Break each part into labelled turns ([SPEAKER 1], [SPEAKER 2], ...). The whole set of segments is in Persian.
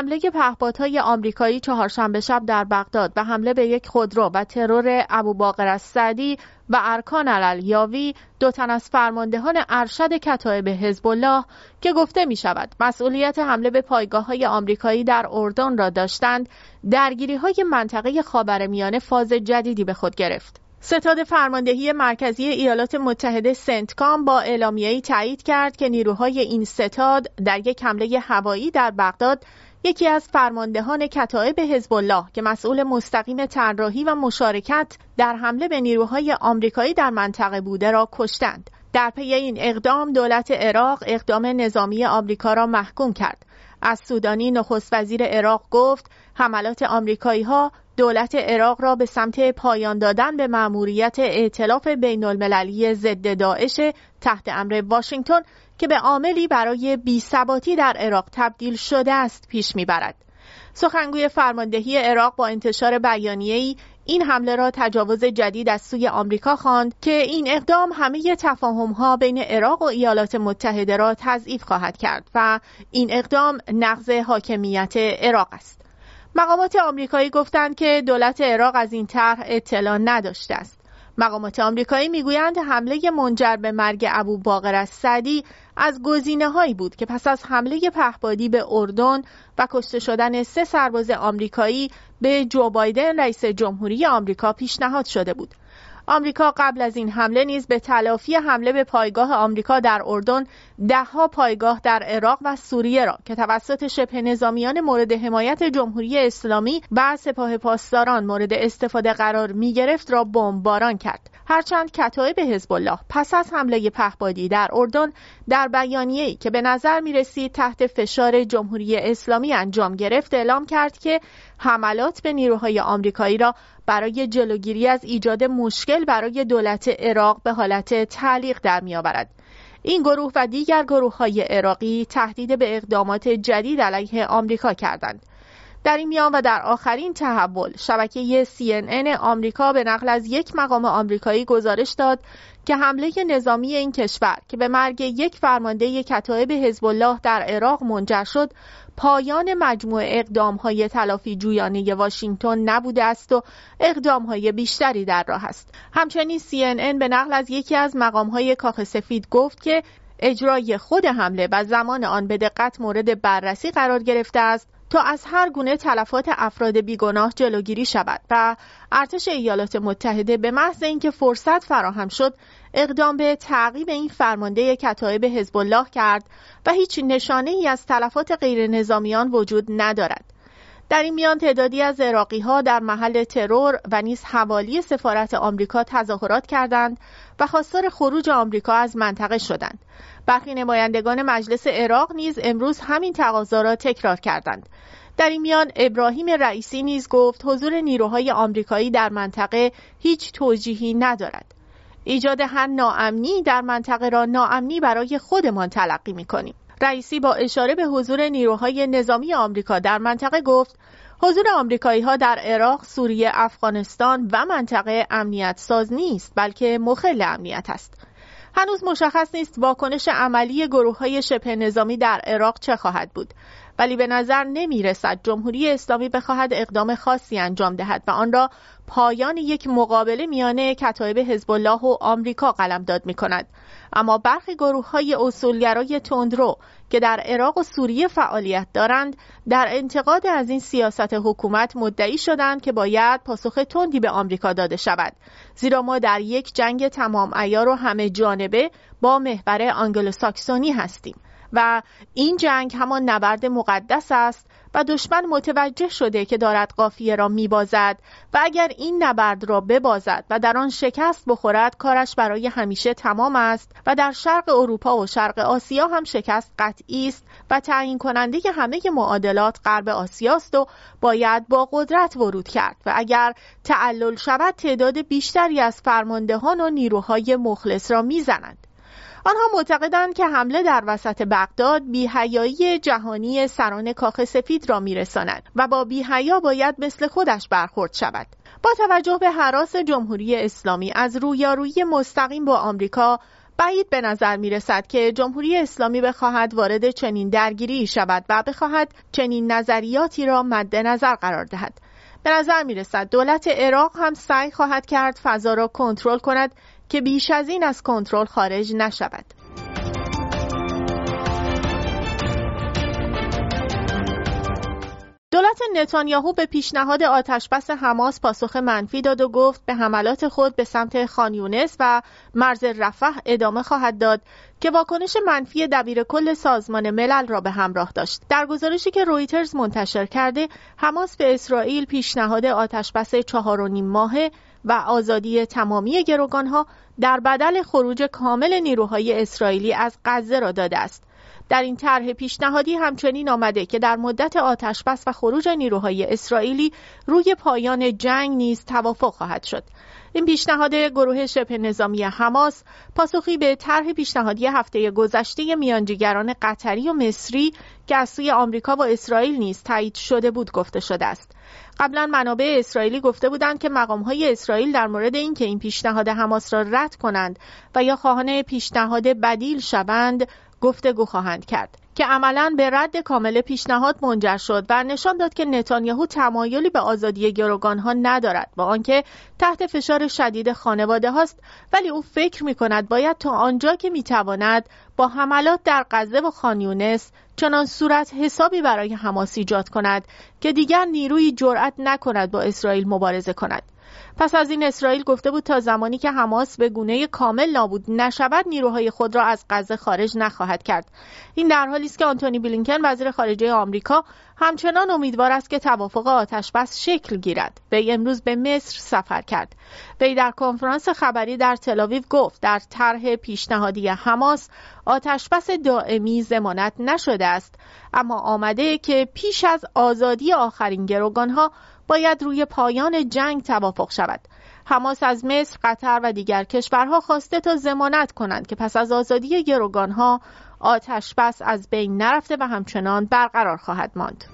[SPEAKER 1] حمله پهپادهای آمریکایی چهارشنبه شب در بغداد و حمله به یک خودرو و ترور ابوباقر السعدی و ارکان الالیاوی دو تن از فرماندهان ارشد کتایب حزب الله که گفته می شود مسئولیت حمله به پایگاه های آمریکایی در اردن را داشتند درگیری های منطقه خاورمیانه فاز جدیدی به خود گرفت. ستاد فرماندهی مرکزی ایالات متحده سنتکام با اعلامیه‌ای تایید کرد که نیروهای این ستاد در یک حمله هوایی در بغداد یکی از فرماندهان کتایب حزب الله که مسئول مستقیم طراحی و مشارکت در حمله به نیروهای آمریکایی در منطقه بوده را کشتند. در پی این اقدام دولت عراق اقدام نظامی آمریکا را محکوم کرد. از سودانی نخست وزیر عراق گفت حملات آمریکایی ها دولت عراق را به سمت پایان دادن به مأموریت ائتلاف بین المللی ضد داعش تحت امر واشنگتن که به عاملی برای بیثباتی در عراق تبدیل شده است پیش می‌برد. سخنگوی فرماندهی عراق با انتشار بیانیه‌ای این حمله را تجاوز جدید از سوی آمریکا خواند که این اقدام همه تفاهم‌ها بین عراق و ایالات متحده را تضعیف خواهد کرد و این اقدام نقض حاکمیت عراق است. مقامات آمریکایی گفتند که دولت عراق از این طرح اطلاع نداشته است. مقامات آمریکایی می‌گویند حمله منجر به مرگ ابو باقر از سعدی از گزینه هایی بود که پس از حمله پهپادی به اردن و کشته شدن سه سرباز آمریکایی به جو بایدن رئیس جمهوری آمریکا پیشنهاد شده بود. آمریکا قبل از این حمله نیز به تلافی حمله به پایگاه آمریکا در اردن دهها پایگاه در عراق و سوریه را که توسط شبه نظامیان مورد حمایت جمهوری اسلامی و سپاه پاسداران مورد استفاده قرار می گرفت را بمباران کرد. هرچند کتایب حزب الله پس از حمله پهبادی در اردن در بیانیه‌ای که به نظر می رسید تحت فشار جمهوری اسلامی انجام گرفت اعلام کرد که حملات به نیروهای آمریکایی را برای جلوگیری از ایجاد مشکل برای دولت عراق به حالت تعلیق در میآورد. این گروه و دیگر گروه های عراقی تهدید به اقدامات جدید علیه آمریکا کردند. در این میان و در آخرین تحول شبکه CNN آمریکا به نقل از یک مقام آمریکایی گزارش داد که حمله نظامی این کشور که به مرگ یک فرمانده کتایب حزب الله در عراق منجر شد پایان مجموع اقدام های تلافی جویانه واشنگتن نبوده است و اقدام های بیشتری در راه است. همچنین CNN به نقل از یکی از مقام های کاخ سفید گفت که اجرای خود حمله و زمان آن به دقت مورد بررسی قرار گرفته است تا از هر گونه تلفات افراد بیگناه جلوگیری شود و ارتش ایالات متحده به محض اینکه فرصت فراهم شد اقدام به تعقیب این فرمانده کتایب حزب الله کرد و هیچ نشانه ای از تلفات غیر نظامیان وجود ندارد. در این میان تعدادی از عراقی ها در محل ترور و نیز حوالی سفارت آمریکا تظاهرات کردند و خواستار خروج آمریکا از منطقه شدند. برخی نمایندگان مجلس عراق نیز امروز همین تقاضا را تکرار کردند. در این میان ابراهیم رئیسی نیز گفت حضور نیروهای آمریکایی در منطقه هیچ توجیهی ندارد. ایجاد هر ناامنی در منطقه را ناامنی برای خودمان تلقی می کنیم. رئیسی با اشاره به حضور نیروهای نظامی آمریکا در منطقه گفت حضور آمریکایی ها در عراق، سوریه، افغانستان و منطقه امنیت ساز نیست بلکه مخل امنیت است. هنوز مشخص نیست واکنش عملی گروه های شبه نظامی در عراق چه خواهد بود ولی به نظر نمی رسد جمهوری اسلامی بخواهد اقدام خاصی انجام دهد و آن را پایان یک مقابله میان کتایب حزب الله و آمریکا قلمداد می کند اما برخی گروه های اصولگرای تندرو که در عراق و سوریه فعالیت دارند در انتقاد از این سیاست حکومت مدعی شدند که باید پاسخ تندی به آمریکا داده شود. زیرا ما در یک جنگ تمام ایار و همه جانبه با محور آنگلوساکسونی هستیم. و این جنگ همان نبرد مقدس است و دشمن متوجه شده که دارد قافیه را میبازد و اگر این نبرد را ببازد و در آن شکست بخورد کارش برای همیشه تمام است و در شرق اروپا و شرق آسیا هم شکست قطعی است و تعیین کننده همه معادلات غرب آسیاست و باید با قدرت ورود کرد و اگر تعلل شود تعداد بیشتری از فرماندهان و نیروهای مخلص را می‌زنند. آنها معتقدند که حمله در وسط بغداد بیهیایی جهانی سران کاخ سفید را میرساند و با بیهیا باید مثل خودش برخورد شود با توجه به حراس جمهوری اسلامی از رویارویی مستقیم با آمریکا بعید به نظر می رسد که جمهوری اسلامی بخواهد وارد چنین درگیری شود و بخواهد چنین نظریاتی را مد نظر قرار دهد. به نظر می رسد دولت عراق هم سعی خواهد کرد فضا را کنترل کند که بیش از این از کنترل خارج نشود. دولت نتانیاهو به پیشنهاد آتشبس حماس پاسخ منفی داد و گفت به حملات خود به سمت خانیونس و مرز رفح ادامه خواهد داد که واکنش منفی دبیر کل سازمان ملل را به همراه داشت. در گزارشی که رویترز منتشر کرده، حماس به اسرائیل پیشنهاد آتشبس چهار و نیم ماهه و آزادی تمامی گروگانها در بدل خروج کامل نیروهای اسرائیلی از غزه را داده است. در این طرح پیشنهادی همچنین آمده که در مدت آتشبس و خروج نیروهای اسرائیلی روی پایان جنگ نیز توافق خواهد شد. این پیشنهاد گروه شبه نظامی حماس پاسخی به طرح پیشنهادی هفته گذشته میانجیگران قطری و مصری که از سوی آمریکا و اسرائیل نیز تایید شده بود گفته شده است. قبلا منابع اسرائیلی گفته بودند که های اسرائیل در مورد اینکه این پیشنهاد حماس را رد کنند و یا خواهان پیشنهاد بدیل شوند گفتگو خواهند کرد که عملا به رد کامل پیشنهاد منجر شد و نشان داد که نتانیاهو تمایلی به آزادی ها ندارد با آنکه تحت فشار شدید خانواده هاست ولی او فکر می کند باید تا آنجا که می تواند با حملات در غزه و خانیونس چنان صورت حسابی برای حماس ایجاد کند که دیگر نیروی جرأت نکند با اسرائیل مبارزه کند. پس از این اسرائیل گفته بود تا زمانی که حماس به گونه کامل نابود نشود نیروهای خود را از غزه خارج نخواهد کرد. این در حالی است که آنتونی بلینکن وزیر خارجه آمریکا همچنان امیدوار است که توافق آتشبس شکل گیرد. وی امروز به مصر سفر کرد. وی در کنفرانس خبری در تلاویو گفت در طرح پیشنهادی حماس آتشبس دائمی زمانت نشده است. اما آمده که پیش از آزادی آخرین گروگانها باید روی پایان جنگ توافق شود. حماس از مصر، قطر و دیگر کشورها خواسته تا زمانت کنند که پس از آزادی گروگانها آتش بس از بین نرفته و همچنان برقرار خواهد ماند.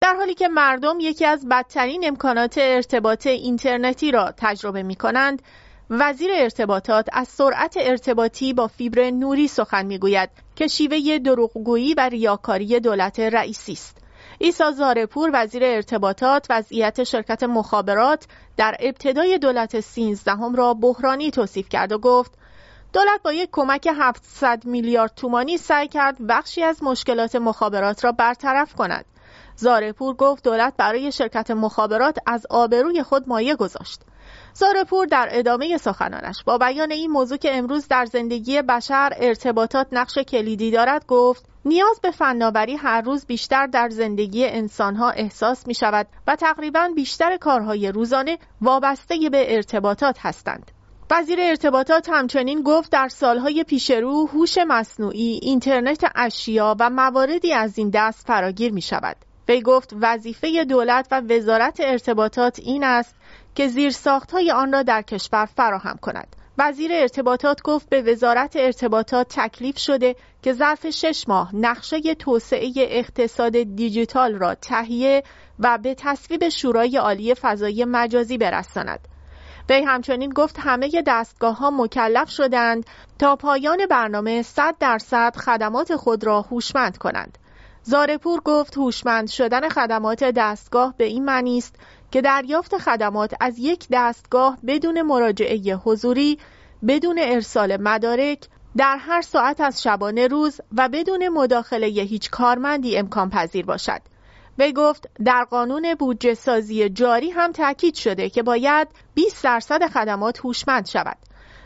[SPEAKER 1] در حالی که مردم یکی از بدترین امکانات ارتباط اینترنتی را تجربه می کنند، وزیر ارتباطات از سرعت ارتباطی با فیبر نوری سخن می‌گوید که شیوه دروغگویی و ریاکاری دولت رئیسی است. ایسا زارپور وزیر ارتباطات وضعیت شرکت مخابرات در ابتدای دولت سینزدهم را بحرانی توصیف کرد و گفت دولت با یک کمک 700 میلیارد تومانی سعی کرد بخشی از مشکلات مخابرات را برطرف کند. زارپور گفت دولت برای شرکت مخابرات از آبروی خود مایه گذاشت. زارپور در ادامه سخنانش با بیان این موضوع که امروز در زندگی بشر ارتباطات نقش کلیدی دارد گفت نیاز به فناوری هر روز بیشتر در زندگی انسانها احساس می شود و تقریبا بیشتر کارهای روزانه وابسته به ارتباطات هستند. وزیر ارتباطات همچنین گفت در سالهای پیش رو هوش مصنوعی، اینترنت اشیا و مواردی از این دست فراگیر می شود. وی گفت وظیفه دولت و وزارت ارتباطات این است که زیر های آن را در کشور فراهم کند. وزیر ارتباطات گفت به وزارت ارتباطات تکلیف شده که ظرف شش ماه نقشه توسعه اقتصاد دیجیتال را تهیه و به تصویب شورای عالی فضایی مجازی برساند. وی همچنین گفت همه دستگاه ها مکلف شدند تا پایان برنامه 100 درصد خدمات خود را هوشمند کنند. زارپور گفت هوشمند شدن خدمات دستگاه به این معنی است که دریافت خدمات از یک دستگاه بدون مراجعه حضوری بدون ارسال مدارک در هر ساعت از شبانه روز و بدون مداخله هیچ کارمندی امکان پذیر باشد. وی گفت در قانون بودجه سازی جاری هم تاکید شده که باید 20 درصد خدمات هوشمند شود.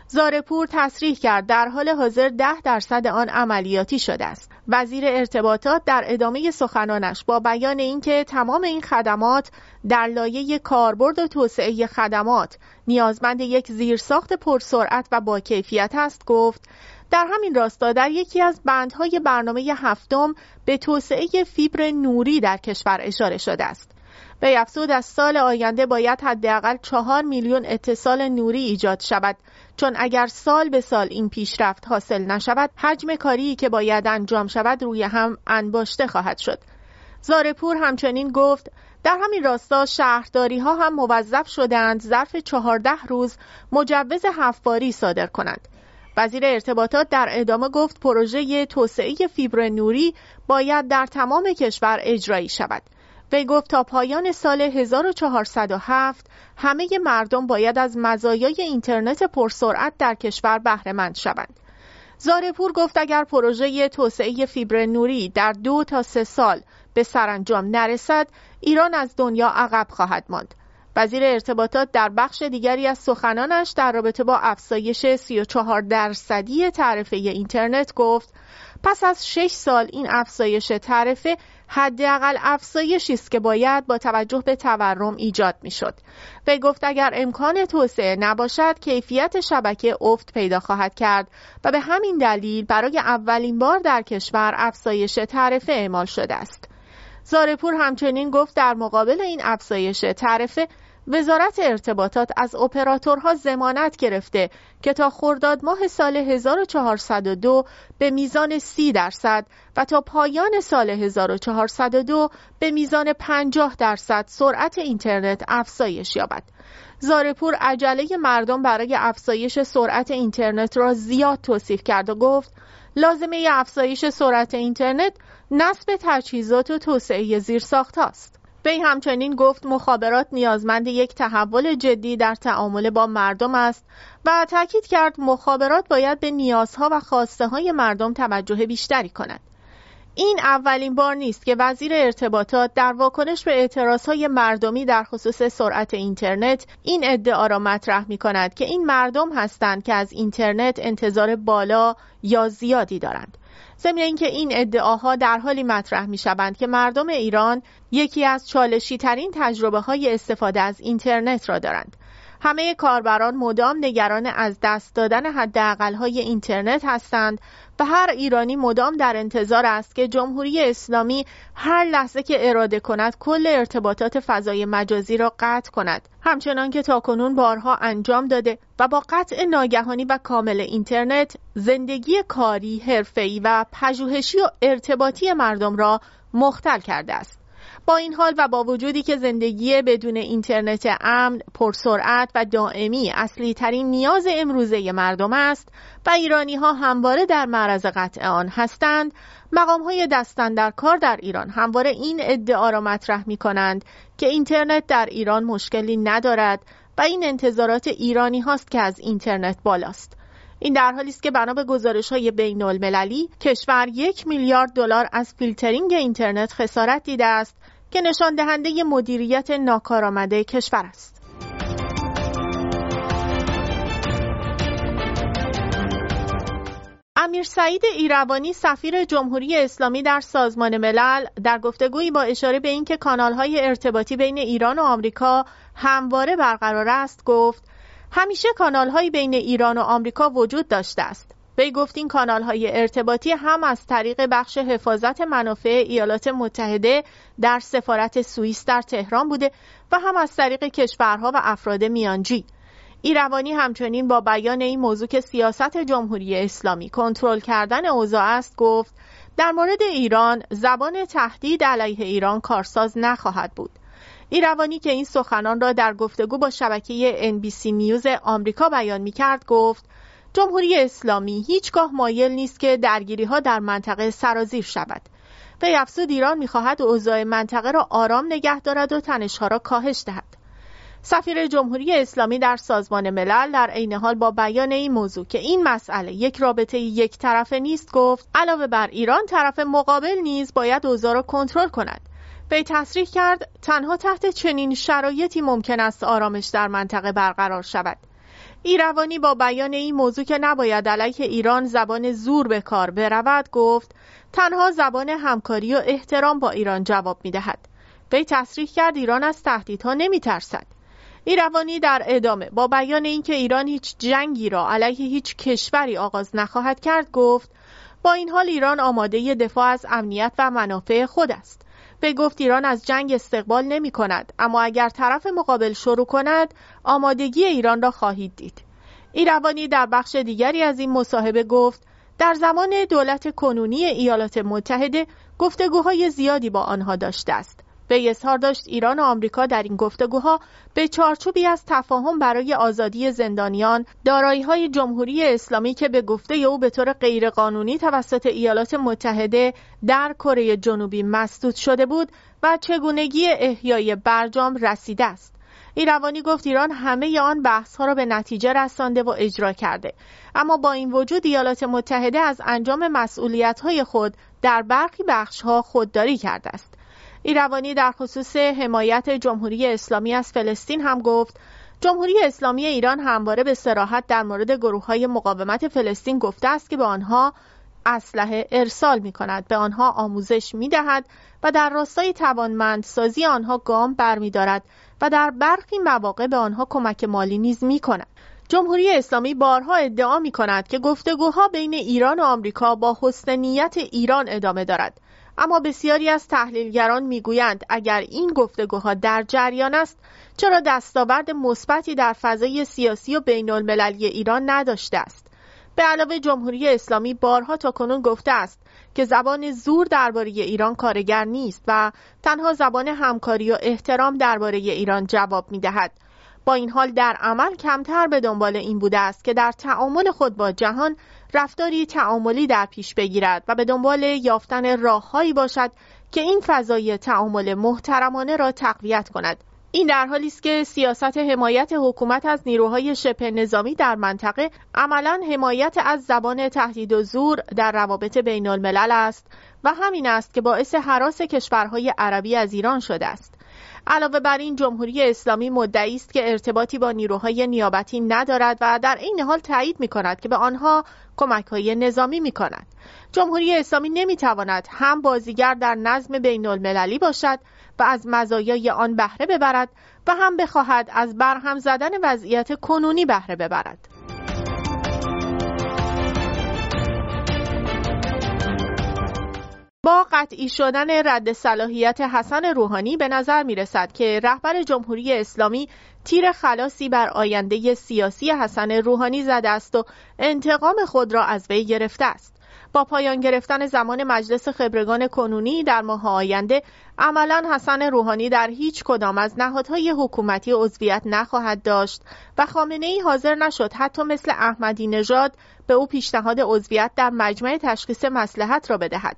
[SPEAKER 1] زارپور تصریح کرد در حال حاضر 10 درصد آن عملیاتی شده است. وزیر ارتباطات در ادامه سخنانش با بیان اینکه تمام این خدمات در لایه کاربرد و توسعه خدمات نیازمند یک زیرساخت پرسرعت و با کیفیت است گفت در همین راستا در یکی از بندهای برنامه هفتم به توسعه فیبر نوری در کشور اشاره شده است. به افزود از سال آینده باید حداقل چهار میلیون اتصال نوری ایجاد شود چون اگر سال به سال این پیشرفت حاصل نشود حجم کاری که باید انجام شود روی هم انباشته خواهد شد زارپور همچنین گفت در همین راستا شهرداری ها هم موظف شدند ظرف چهارده روز مجوز هفتباری صادر کنند. وزیر ارتباطات در ادامه گفت پروژه توسعه فیبر نوری باید در تمام کشور اجرایی شود. وی گفت تا پایان سال 1407 همه مردم باید از مزایای اینترنت پرسرعت در کشور بهره شوند. زارپور گفت اگر پروژه توسعه فیبر نوری در دو تا سه سال به سرانجام نرسد ایران از دنیا عقب خواهد ماند وزیر ارتباطات در بخش دیگری از سخنانش در رابطه با افزایش 34 درصدی تعرفه اینترنت گفت پس از 6 سال این افزایش تعرفه حداقل افزایشی است که باید با توجه به تورم ایجاد می‌شد. و گفت اگر امکان توسعه نباشد کیفیت شبکه افت پیدا خواهد کرد و به همین دلیل برای اولین بار در کشور افزایش تعرفه اعمال شده است. زارپور همچنین گفت در مقابل این افزایش تعرفه وزارت ارتباطات از اپراتورها زمانت گرفته که تا خرداد ماه سال 1402 به میزان 30 درصد و تا پایان سال 1402 به میزان 50 درصد سرعت اینترنت افزایش یابد. زارپور عجله مردم برای افزایش سرعت اینترنت را زیاد توصیف کرد و گفت لازمه افزایش سرعت اینترنت نصب تجهیزات و توسعه زیرساخت است. وی همچنین گفت مخابرات نیازمند یک تحول جدی در تعامل با مردم است و تاکید کرد مخابرات باید به نیازها و خواسته های مردم توجه بیشتری کند. این اولین بار نیست که وزیر ارتباطات در واکنش به اعتراضهای مردمی در خصوص سرعت اینترنت این ادعا را مطرح می کند که این مردم هستند که از اینترنت انتظار بالا یا زیادی دارند. ضمن اینکه این ادعاها در حالی مطرح می شوند که مردم ایران یکی از چالشی ترین تجربه های استفاده از اینترنت را دارند. همه کاربران مدام نگران از دست دادن حداقل های اینترنت هستند و هر ایرانی مدام در انتظار است که جمهوری اسلامی هر لحظه که اراده کند کل ارتباطات فضای مجازی را قطع کند همچنان که تاکنون بارها انجام داده و با قطع ناگهانی و کامل اینترنت زندگی کاری، حرفه‌ای و پژوهشی و ارتباطی مردم را مختل کرده است. با این حال و با وجودی که زندگی بدون اینترنت امن، پرسرعت و دائمی اصلی ترین نیاز امروزه مردم است و ایرانی ها همواره در معرض قطع آن هستند، مقام های دست اندر کار در ایران همواره این ادعا را مطرح می کنند که اینترنت در ایران مشکلی ندارد و این انتظارات ایرانی هاست که از اینترنت بالاست. این در حالی است که بنا به گزارش های بین المللی کشور یک میلیارد دلار از فیلترینگ اینترنت خسارت دیده است که نشان دهنده مدیریت ناکارآمده کشور است. امیر سعید ایروانی سفیر جمهوری اسلامی در سازمان ملل در گفتگویی با اشاره به اینکه کانالهای ارتباطی بین ایران و آمریکا همواره برقرار است گفت همیشه کانالهایی بین ایران و آمریکا وجود داشته است. وی گفت این کانال های ارتباطی هم از طریق بخش حفاظت منافع ایالات متحده در سفارت سوئیس در تهران بوده و هم از طریق کشورها و افراد میانجی. ایروانی همچنین با بیان این موضوع که سیاست جمهوری اسلامی کنترل کردن اوضاع است گفت در مورد ایران زبان تهدید علیه ایران کارساز نخواهد بود. ایروانی که این سخنان را در گفتگو با شبکه NBC نیوز آمریکا بیان می کرد گفت جمهوری اسلامی هیچگاه مایل نیست که درگیری ها در منطقه سرازیر شود. و افزود ایران می‌خواهد اوضاع منطقه را آرام نگه دارد و تنشها را کاهش دهد. سفیر جمهوری اسلامی در سازمان ملل در عین حال با بیان این موضوع که این مسئله یک رابطه یک طرفه نیست گفت علاوه بر ایران طرف مقابل نیز باید اوضاع را کنترل کند. وی تصریح کرد تنها تحت چنین شرایطی ممکن است آرامش در منطقه برقرار شود ایروانی با بیان این موضوع که نباید علیه ایران زبان زور به کار برود گفت تنها زبان همکاری و احترام با ایران جواب می دهد. وی تصریح کرد ایران از تهدیدها نمی ترسد. ایروانی در ادامه با بیان اینکه ایران هیچ جنگی را علیه هیچ کشوری آغاز نخواهد کرد گفت با این حال ایران آماده دفاع از امنیت و منافع خود است. به گفت ایران از جنگ استقبال نمی کند اما اگر طرف مقابل شروع کند آمادگی ایران را خواهید دید. ایروانی در بخش دیگری از این مصاحبه گفت در زمان دولت کنونی ایالات متحده گفتگوهای زیادی با آنها داشته است. به اظهار داشت ایران و آمریکا در این گفتگوها به چارچوبی از تفاهم برای آزادی زندانیان دارایی های جمهوری اسلامی که به گفته او به طور غیرقانونی توسط ایالات متحده در کره جنوبی مسدود شده بود و چگونگی احیای برجام رسیده است. ایروانی گفت ایران همه آن بحث ها را به نتیجه رسانده و اجرا کرده. اما با این وجود ایالات متحده از انجام مسئولیت های خود در برخی بخش ها خودداری کرده است. ایروانی در خصوص حمایت جمهوری اسلامی از فلسطین هم گفت جمهوری اسلامی ایران همواره به سراحت در مورد گروه های مقاومت فلسطین گفته است که به آنها اسلحه ارسال می کند به آنها آموزش می دهد و در راستای توانمندسازی آنها گام برمیدارد و در برخی مواقع به آنها کمک مالی نیز می کند. جمهوری اسلامی بارها ادعا می کند که گفتگوها بین ایران و آمریکا با حسن نیت ایران ادامه دارد اما بسیاری از تحلیلگران می‌گویند اگر این گفتگوها در جریان است چرا دستاورد مثبتی در فضای سیاسی و بین المللی ایران نداشته است به علاوه جمهوری اسلامی بارها تا کنون گفته است که زبان زور درباره ایران کارگر نیست و تنها زبان همکاری و احترام درباره ایران جواب می دهد. با این حال در عمل کمتر به دنبال این بوده است که در تعامل خود با جهان رفتاری تعاملی در پیش بگیرد و به دنبال یافتن راههایی باشد که این فضای تعامل محترمانه را تقویت کند. این در حالی است که سیاست حمایت حکومت از نیروهای شبه نظامی در منطقه عملا حمایت از زبان تهدید و زور در روابط بین الملل است و همین است که باعث حراس کشورهای عربی از ایران شده است. علاوه بر این جمهوری اسلامی مدعی است که ارتباطی با نیروهای نیابتی ندارد و در این حال تایید می کند که به آنها کمک های نظامی می کند. جمهوری اسلامی نمی تواند هم بازیگر در نظم بین المللی باشد و از مزایای آن بهره ببرد و هم بخواهد از برهم زدن وضعیت کنونی بهره ببرد. با قطعی شدن رد صلاحیت حسن روحانی به نظر می رسد که رهبر جمهوری اسلامی تیر خلاصی بر آینده سیاسی حسن روحانی زده است و انتقام خود را از وی گرفته است. با پایان گرفتن زمان مجلس خبرگان کنونی در ماه آینده عملا حسن روحانی در هیچ کدام از نهادهای حکومتی عضویت نخواهد داشت و خامنه ای حاضر نشد حتی مثل احمدی نژاد به او پیشنهاد عضویت در مجمع تشخیص مسلحت را بدهد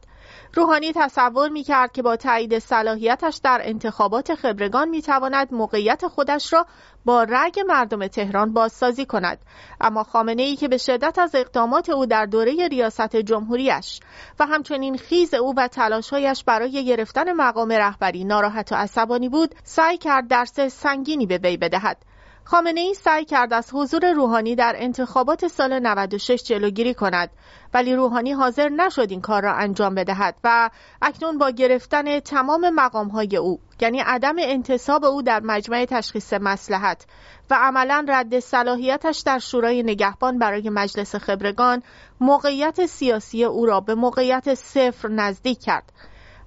[SPEAKER 1] روحانی تصور می کرد که با تایید صلاحیتش در انتخابات خبرگان می تواند موقعیت خودش را با رگ مردم تهران بازسازی کند. اما خامنه ای که به شدت از اقدامات او در دوره ریاست جمهوریش و همچنین خیز او و تلاشهایش برای گرفتن مقام رهبری ناراحت و عصبانی بود سعی کرد درس سنگینی به وی بدهد. خامنه ای سعی کرد از حضور روحانی در انتخابات سال 96 جلوگیری کند ولی روحانی حاضر نشد این کار را انجام بدهد و اکنون با گرفتن تمام مقام های او یعنی عدم انتصاب او در مجمع تشخیص مسلحت و عملا رد صلاحیتش در شورای نگهبان برای مجلس خبرگان موقعیت سیاسی او را به موقعیت صفر نزدیک کرد.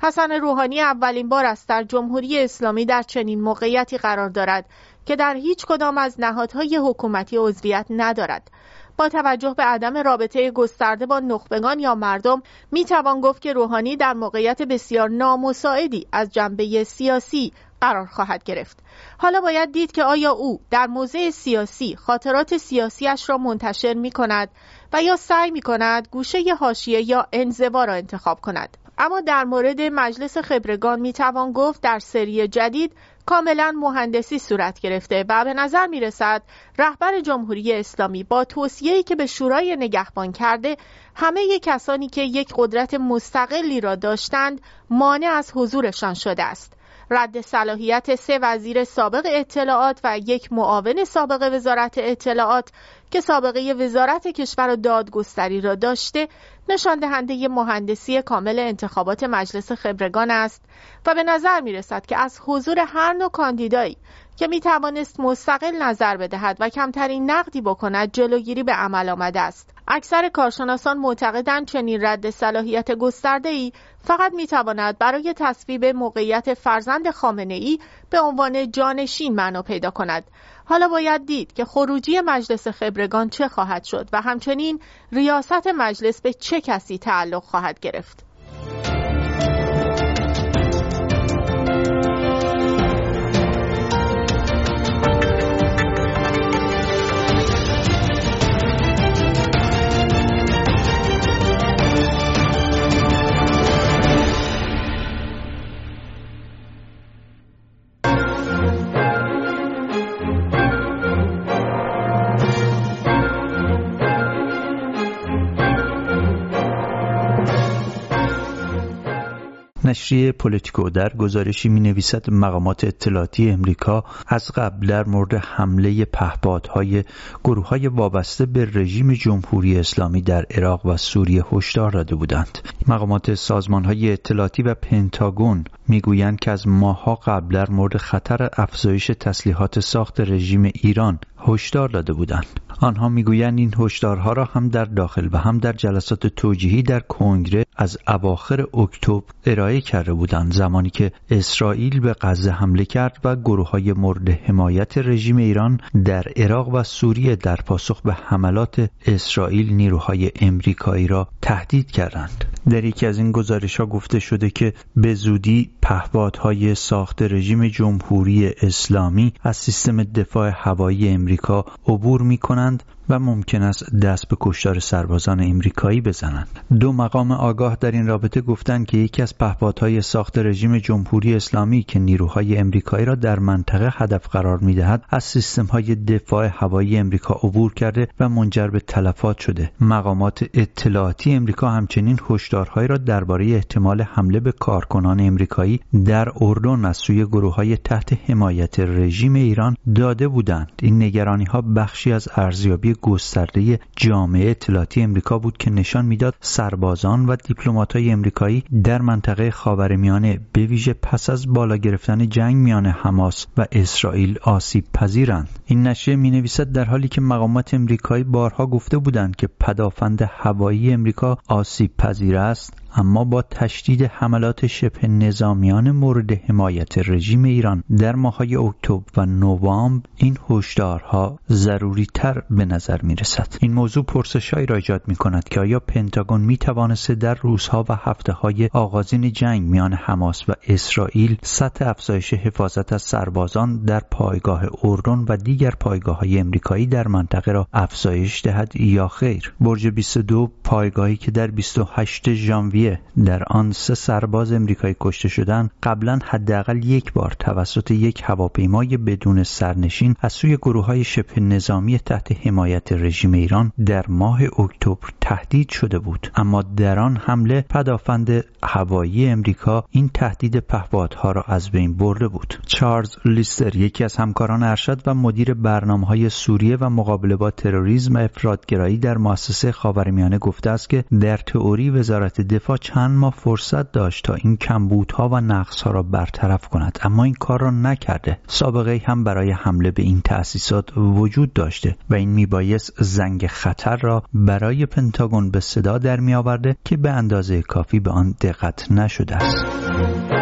[SPEAKER 1] حسن روحانی اولین بار است در جمهوری اسلامی در چنین موقعیتی قرار دارد که در هیچ کدام از نهادهای حکومتی عضویت ندارد. با توجه به عدم رابطه گسترده با نخبگان یا مردم می توان گفت که روحانی در موقعیت بسیار نامساعدی از جنبه سیاسی قرار خواهد گرفت. حالا باید دید که آیا او در موضع سیاسی خاطرات سیاسیش را منتشر می کند و یا سعی می کند گوشه حاشیه یا انزوا را انتخاب کند. اما در مورد مجلس خبرگان می توان گفت در سری جدید کاملا مهندسی صورت گرفته و به نظر می رسد رهبر جمهوری اسلامی با توصیه‌ای که به شورای نگهبان کرده همه کسانی که یک قدرت مستقلی را داشتند مانع از حضورشان شده است. رد صلاحیت سه وزیر سابق اطلاعات و یک معاون سابق وزارت اطلاعات که سابقه وزارت کشور و دادگستری را داشته نشان دهنده مهندسی کامل انتخابات مجلس خبرگان است و به نظر می رسد که از حضور هر نوع کاندیدایی که می توانست مستقل نظر بدهد و کمترین نقدی بکند جلوگیری به عمل آمده است. اکثر کارشناسان معتقدند چنین رد صلاحیت گسترده ای فقط می تواند برای تصویب موقعیت فرزند خامنه ای به عنوان جانشین معنا پیدا کند. حالا باید دید که خروجی مجلس خبرگان چه خواهد شد و همچنین ریاست مجلس به چه کسی تعلق خواهد گرفت.
[SPEAKER 2] نشریه پولیتیکو در گزارشی می نویسد مقامات اطلاعاتی امریکا از قبل در مورد حمله پهپادهای گروه های وابسته به رژیم جمهوری اسلامی در عراق و سوریه هشدار داده بودند. مقامات سازمان های اطلاعاتی و پنتاگون می‌گویند که از ماهها قبل در مورد خطر افزایش تسلیحات ساخت رژیم ایران هشدار داده بودند. آنها می‌گویند این هشدارها را هم در داخل و هم در جلسات توجیهی در کنگره از اواخر اکتبر ارائه کرده بودند زمانی که اسرائیل به غزه حمله کرد و گروه های مورد حمایت رژیم ایران در عراق و سوریه در پاسخ به حملات اسرائیل نیروهای امریکایی را تهدید کردند. در یکی از این گزارش ها گفته شده که به زودی پهپادهای ساخت رژیم جمهوری اسلامی از سیستم دفاع هوایی امریکا عبور می کنند و ممکن است دست به کشتار سربازان امریکایی بزنند. دو مقام آگاه در این رابطه گفتند که یکی از پهپادهای ساخت رژیم جمهوری اسلامی که نیروهای امریکایی را در منطقه هدف قرار می‌دهد از سیستمهای دفاع هوایی امریکا عبور کرده و منجر به تلفات شده. مقامات اطلاعاتی امریکا همچنین هشدارهایی را درباره احتمال حمله به کارکنان امریکایی در اردن از سوی گروه های تحت حمایت رژیم ایران داده بودند. این نگرانی ها بخشی از ارزیابی گسترده جامعه اطلاعاتی امریکا بود که نشان می‌داد سربازان و دیپلمات‌های امریکایی در منطقه خاورمیانه به ویژه پس از بالا گرفتن جنگ میان حماس و اسرائیل آسیب پذیرند. این نشریه می نویسد در حالی که مقامات امریکایی بارها گفته بودند که پدافند هوایی امریکا آسیب پذیر است اما با تشدید حملات شبه نظامیان مورد حمایت رژیم ایران در ماهای اکتبر و نوامبر این هشدارها ضروری تر به نظر می رسد این موضوع پرسشهایی را ایجاد می کند که آیا پنتاگون می توانسته در روزها و هفته های آغازین جنگ میان حماس و اسرائیل سطح افزایش حفاظت از سربازان در پایگاه اردن و دیگر پایگاه های امریکایی در منطقه را افزایش دهد یا خیر؟ برج 22 پایگاهی که در 28 ژانویه در آن سه سرباز امریکایی کشته شدند قبلا حداقل یک بار توسط یک هواپیمای بدون سرنشین از سوی گروه های شبه نظامی تحت حمایت رژیم ایران در ماه اکتبر تهدید شده بود. اما در آن حمله پدافند هوایی امریکا این تهدید پهپادها را از بین برده بود. چارلز لیستر یکی از همکاران ارشد و مدیر برنامه های سوریه و مقابله با تروریسم افرادگرایی در مؤسسه خاورمیانه گفته است که در تئوری وزارت دفاع چند ماه فرصت داشت تا این کمبودها و نقصها را برطرف کند اما این کار را نکرده. سابقه هم برای حمله به این تأسیسات وجود داشته و این میبایست زنگ خطر را برای پنتاگون به صدا در می آورده که به اندازه کافی به آن دقت نشده است.